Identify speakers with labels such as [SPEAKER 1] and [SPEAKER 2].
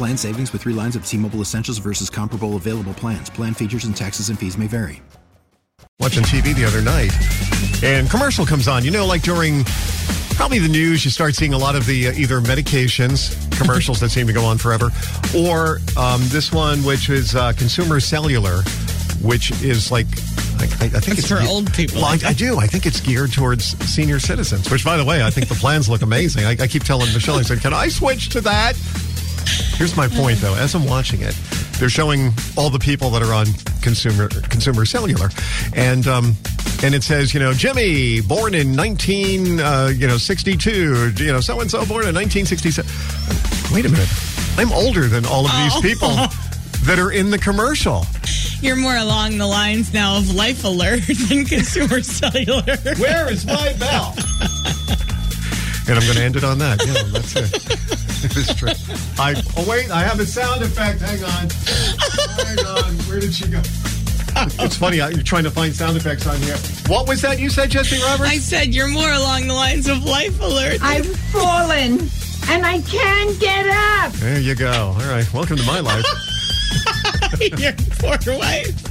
[SPEAKER 1] Plan savings with three lines of T Mobile Essentials versus comparable available plans. Plan features and taxes and fees may vary.
[SPEAKER 2] Watching TV the other night, and commercial comes on. You know, like during probably the news, you start seeing a lot of the uh, either medications commercials that seem to go on forever, or um, this one, which is uh, consumer cellular, which is like. I, I think
[SPEAKER 3] It's for old people,
[SPEAKER 2] Well,
[SPEAKER 3] I
[SPEAKER 2] I, I do. I think it's geared towards senior citizens. Which, by the way, I think the plans look amazing. I, I keep telling Michelle, I said, "Can I switch to that?" Here's my point, though. As I'm watching it, they're showing all the people that are on consumer consumer cellular, and um, and it says, you know, Jimmy, born in 19, uh, you know, 62, you know, so and so born in 1967. Wait a minute, I'm older than all of these
[SPEAKER 3] Oh.
[SPEAKER 2] people that are in the commercial.
[SPEAKER 3] You're more along the lines now of Life Alert than Consumer Cellular.
[SPEAKER 2] Where is my bell? and I'm going to end it on that. Yeah, that's it. It is true. I oh wait, I have a sound effect. Hang on, hang on. Where did she go? It's funny. You're trying to find sound effects on here. What was that you said, Jesse Roberts?
[SPEAKER 3] I said you're more along the lines of Life Alert.
[SPEAKER 4] I've fallen and I can't get up.
[SPEAKER 2] there you go. All right. Welcome to my life.
[SPEAKER 3] your poor wife.